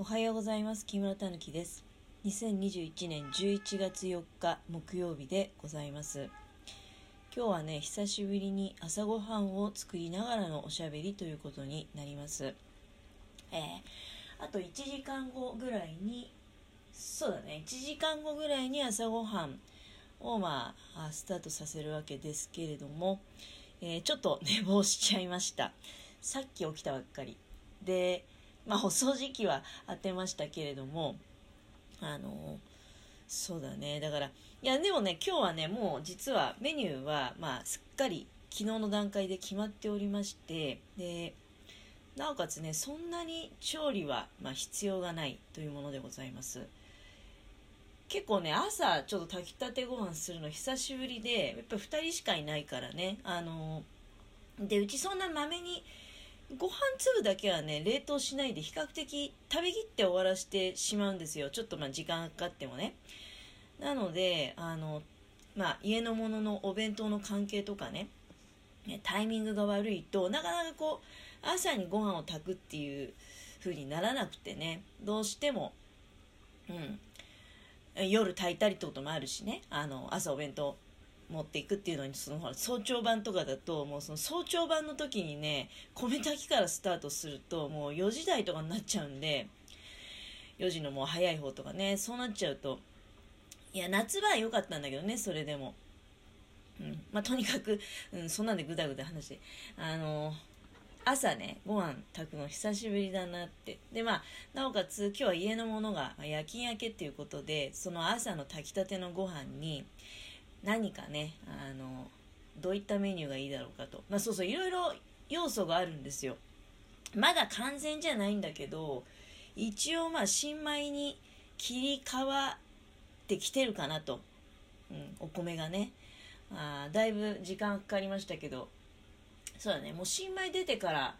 おはようございます。木村たぬきです。2021年11月4日木曜日でございます。今日はね久しぶりに朝ごはんを作りながらのおしゃべりということになります。えー、あと1時間後ぐらいにそうだね1時間後ぐらいに朝ごはんをまあスタートさせるわけですけれども、えー、ちょっと寝坊しちゃいました。さっき起きたばっかり。でまあ、お掃除機は当てましたけれども、あの、そうだね。だから、いや、でもね、今日はね、もう実はメニューは、まあ、すっかり昨日の段階で決まっておりまして、で、なおかつね、そんなに調理は、まあ、必要がないというものでございます。結構ね、朝ちょっと炊きたてご飯するの久しぶりで、やっぱ2人しかいないからね、あの、で、うちそんな豆に、ご飯粒だけはね冷凍しないで比較的食べきって終わらせてしまうんですよ。ちょっとまあ時間かかってもね。なのであのまあ家のもののお弁当の関係とかね。タイミングが悪いとなかなかこう朝にご飯を炊くっていう風にならなくてね。どうしてもうん。夜炊いたりってこともあるしね。あの朝お弁当持っていくっていうのにそのほら早朝版とかだともうその早朝版の時にね米炊きからスタートするともう4時台とかになっちゃうんで4時のもう早い方とかねそうなっちゃうといや夏場は良かったんだけどねそれでも、うん。まあ、とにかく、うん、そんなんでぐだぐだ話して。あの朝ねご飯炊くの久しぶりだなって。でまあなおかつ今日は家のものが夜勤明けっていうことでその朝の炊きたてのご飯に何かねあのどういったメニューがいいだろうかと。まあそうそういろいろ要素があるんですよ。まだ完全じゃないんだけど一応まあ新米に切り替わってきてるかなと、うん、お米がね。あだいぶ時間かかりましたけど。そうだねもう新米出てから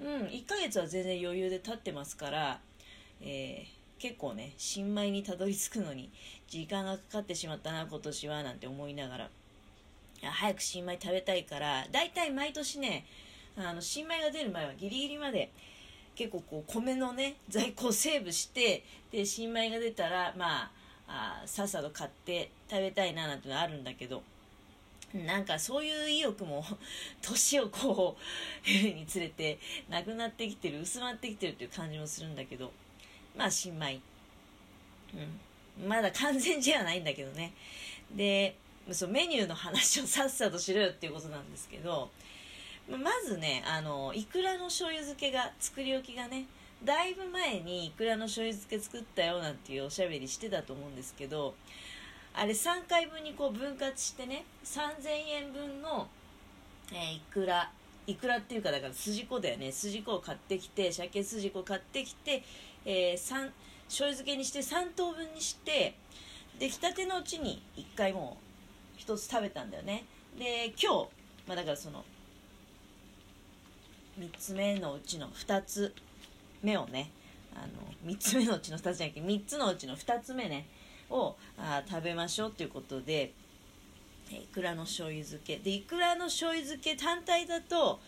うん1ヶ月は全然余裕で経ってますからえー結構ね新米にたどり着くのに時間がかかってしまったな今年はなんて思いながら。早く新米食べたいからだいたい毎年ねあの新米が出る前はギリギリまで結構こう米のね在庫をセーブしてで新米が出たらまあさっさと買って食べたいななんてのあるんだけどなんかそういう意欲も 年をこう につれてなくなってきてる薄まってきてるっていう感じもするんだけど。まあ新米。うん。まだ完全じゃないんだけどね。で、そうメニューの話をさっさとしろよっていうことなんですけど、まずね、あの、いくらの醤油漬けが、作り置きがね、だいぶ前にいくらの醤油漬け作ったよなんていうおしゃべりしてたと思うんですけど、あれ3回分にこう分割してね、3000円分の、えー、いくら、いくらっていうかだから筋子だよね筋子を買ってきて鮭筋子買ってきて、えー、醤油漬けにして3等分にして出来たてのうちに1回もう1つ食べたんだよね。で今日、まあ、だからその3つ目のうちの2つ目をねあの3つ目のうちの2つじゃなくて3つのうちの2つ目ねをあ食べましょうということでいくらの醤油漬け。でいくらの醤油漬け単体だと、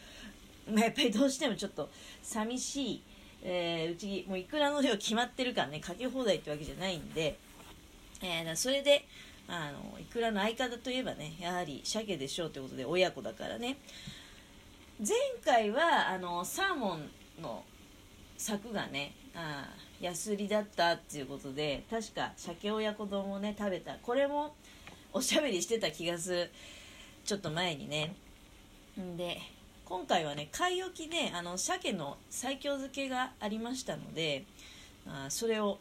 まあ、やっぱりどうしてもちょっと寂しい、えー、うちもういくらの量決まってるからねかけ放題ってわけじゃないんで、えー、それであのいくらの相方といえばねやはり鮭でしょうということで親子だからね。前回はあのサーモンの柵がねあ安売りだったっていうことで確か鮭親子丼をね食べた。これもおしゃべりしてた気がする。ちょっと前にね。んで今回はね買い置きであの鮭の西京漬けがありましたのであそれを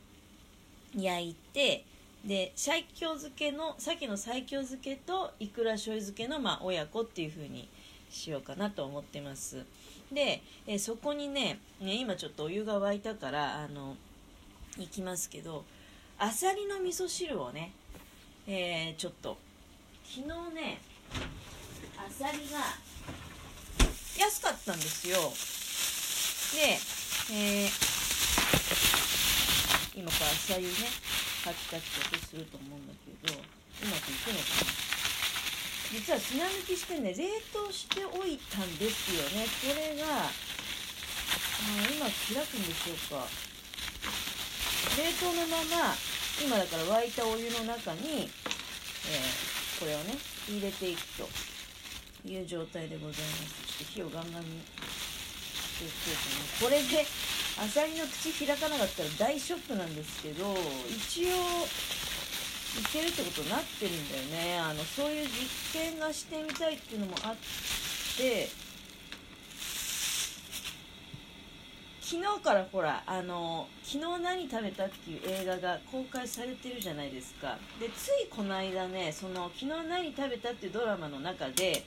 焼いてで西京漬けの鮭の西京漬けといくら醤油漬けの、まあ、親子っていう風にしようかなと思ってます。でえそこにねね今ちょっとお湯が沸いたからあのいきますけどあさりの味噌汁をねえー、ちょっと昨日ねあさりが安かったんですよ。で、えー、今からあさりねカチカチとすると思うんだけどうまくいくのかな。実は砂抜きしてね冷凍しておいたんですよね。これがあうまく開くんでしょうか。冷凍のまま今だから沸いたお湯の中に、えー、これをね入れていくという状態でございます。火をガンガンにしていこうかなこれでアサリの口開かなかったら大ショックなんですけど一応いけるってことになってるんだよね。あのそういう実験がしてみたいっていうのもあって昨日からほらあの昨日何食べたっていう映画が公開されてるじゃないですか。でついこの間ねその昨日何食べたっていうドラマの中で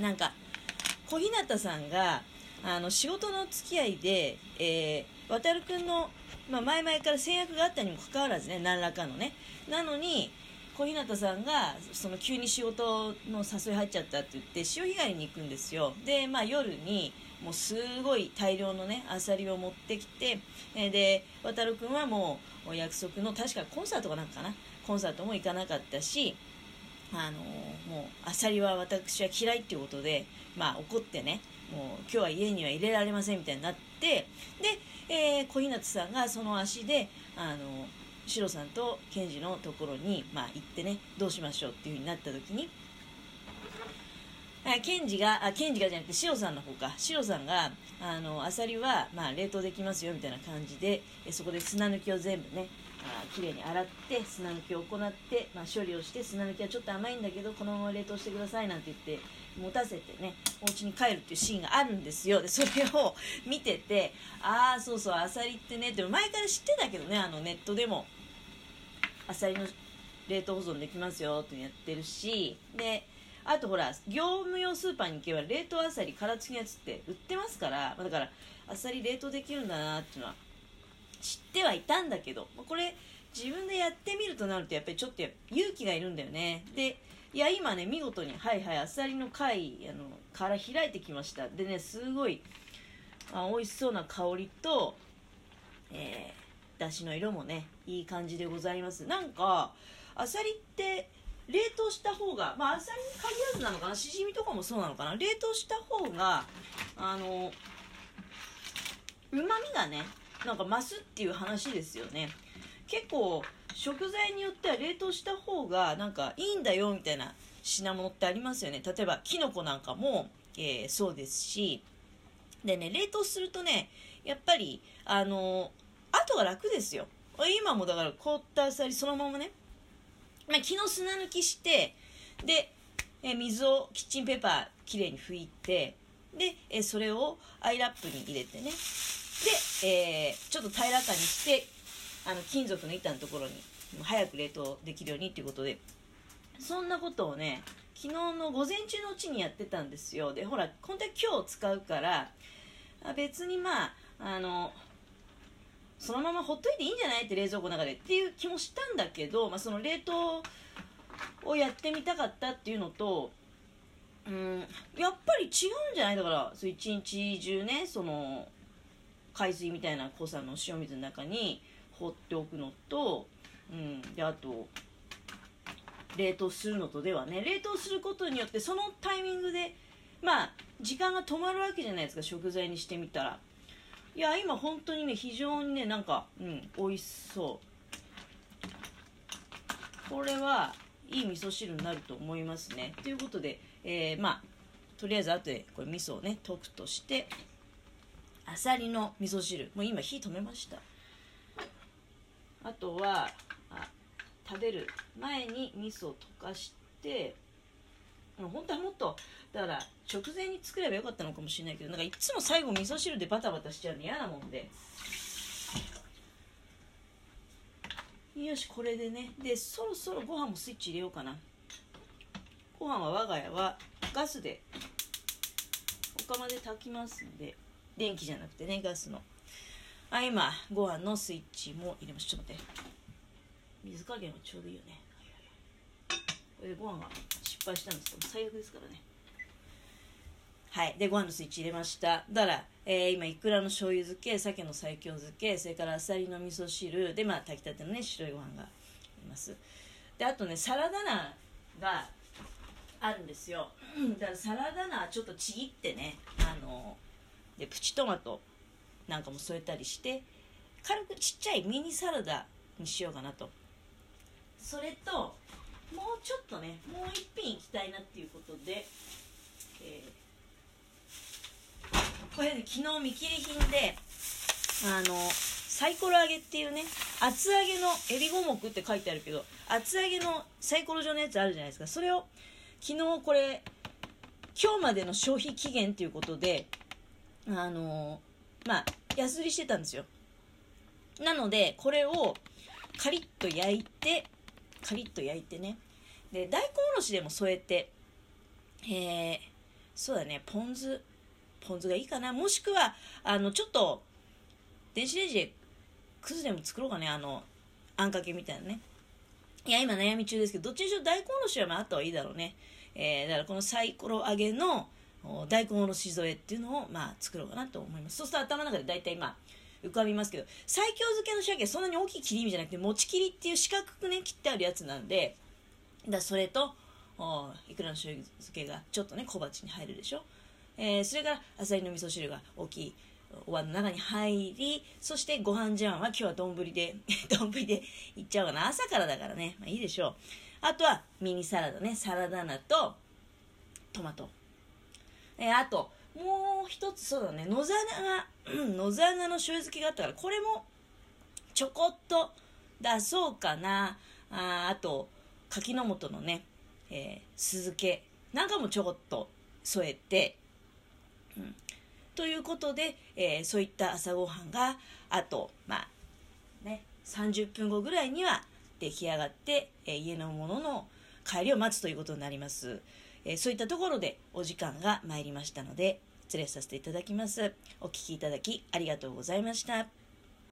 なんか小日向さんがあの仕事の付き合いで、えー、渡るくんの、まあ、前々から制約があったにもかかわらずね何らかのね。なのに小日向さんがその急に仕事の誘い入っちゃったって言って潮干狩りに行くんですよ。で、まあ、夜にもうすごい大量のねアサリを持ってきて、えで渡るくんはもう約束の確かコンサートかなんかな。コンサートも行かなかったしあのもうアサリは私は嫌いっていうことで、まあ、怒ってねもう今日は家には入れられませんみたいになってで、えー、小日向さんがその足であのシロさんとケンジのところに、まあ、行ってねどうしましょうっていう風になった時にケンジがあケンジがじゃなくてシロさんの方か。シロさんがあのアサリは、まあ、冷凍できますよみたいな感じでそこで砂抜きを全部ねあきれいに洗って砂抜きを行って、まあ、処理をして砂抜きはちょっと甘いんだけどこのまま冷凍してくださいなんて言って持たせてねお家に帰るっていうシーンがあるんですよ。でそれを見ててああそうそうアサリってねでも前から知ってたけどねあのネットでも。アサリの冷凍保存できますよってやってるしであとほら業務用スーパーに行けば冷凍アサリ殻付きのやつって売ってますからだからアサリ冷凍できるんだなっていうのは知ってはいたんだけどまこれ自分でやってみるとなるとやっぱりちょっと勇気がいるんだよね。でいや今ね見事にはいはいアサリの貝あの殻開いてきました。でねすごいあ美味しそうな香りとえー、だしの色もねいい感じでございます。なんかアサリって冷凍した方がまあアサリに限らずなのかな。しじみとかもそうなのかな。冷凍した方があのうまみがねなんか増すっていう話ですよね。結構食材によっては冷凍した方がなんかいいんだよみたいな品物ってありますよね。例えばきのこなんかも、えー、そうですし。でね冷凍するとねやっぱりあの後が楽ですよ。今もだから凍ったあさりそのままね、まあ、昨日砂抜きしてで、え水をキッチンペーパーきれいに拭いてで、えそれをアイラップに入れてね、えー、ちょっと平らかにしてあの金属の板のところに早く冷凍できるようにっていうことで。そんなことをね昨日の午前中のうちにやってたんですよ。でほら本当は今日使うから別にまああのそのままほっといていいんじゃないって冷蔵庫の中でっていう気もしたんだけど、まあ、その冷凍をやってみたかったっていうのとうんやっぱり違うんじゃない？だからそう一日中ねその海水みたいな濃さの塩水の中に放っておくのと、うん、であと冷凍するのとではね冷凍することによってそのタイミングでまあ時間が止まるわけじゃないですか食材にしてみたら。いや今本当にね非常にねなんかうん美味しそう。これはいい味噌汁になると思いますね。ということで、えー、まあとりあえず後でこれ味噌をね溶くとしてあさりの味噌汁。もう今火止めました。あとはあ食べる前に味噌を溶かして本当はもっとだから直前に作ればよかったのかもしれないけどなんかいつも最後味噌汁でバタバタしちゃうの嫌なもんで。よしこれでね。でそろそろご飯もスイッチ入れようかな。ご飯は我が家はガスでお釜で炊きますんで。電気じゃなくてねガスの。あ今ご飯のスイッチも入れました。ちょっと待って。水加減はちょうどいいよね。これでご飯が失敗したんですけど最悪ですからね。はい。でご飯のスイッチ入れました。だから、えー、今いくらの醤油漬け鮭の西京漬けそれからあさりの味噌汁。でまあ炊きたてのね白いご飯があります。であとねサラダ菜があるんですよ。だからサラダ菜ちょっとちぎってねあのでプチトマトなんかも添えたりして軽くちっちゃいミニサラダにしようかなと。それともうちょっとねもう一品いきたいなっていうことで、えー、これ、ね、昨日見切り品であのサイコロ揚げっていうね厚揚げのエビ五目って書いてあるけど厚揚げのサイコロ状のやつあるじゃないですか。それを昨日これ今日までの消費期限ということであのまあ安売りしてたんですよ。なのでこれをカリッと焼いてカリッと焼いてね。で大根おろしでも添えてえー、そうだねポン酢ポン酢がいいかな。もしくはあのちょっと電子レンジでくずでも作ろうかね。あのあんかけみたいなね。いや今悩み中ですけどどっちにしろ大根おろしはまああった方がいいだろうね。えー、だからこのサイコロ揚げの大根おろし添えっていうのをまあ作ろうかなと思います。そうすると頭の中で大体まあ浮かびますけど西京漬けの鮭はそんなに大きい切り身じゃなくてもち切りっていう四角くね切ってあるやつなんでだそれとおいくらの醤油漬けがちょっとね小鉢に入るでしょ、えー、それからあさりの味噌汁が大きいお椀の中に入りそしてご飯茶碗は今日は丼で 丼でいっちゃおうかな。朝からだからね、まあ、いいでしょう。あとはミニサラダねサラダ菜とトマト。え、あともう一つそうだね。野沢菜が、野沢菜の醤油漬けがあったからこれもちょこっと出そうかな。ああと柿の本のね、えー、酢漬け。なんかもちょこっと添えて、うん、ということで、えー、そういった朝ごはんがあとまあね30分後ぐらいには出来上がって、えー、家のものの帰りを待つということになります。えそういったところでお時間が参りましたので、失礼させていただきます。お聴きいただきありがとうございました。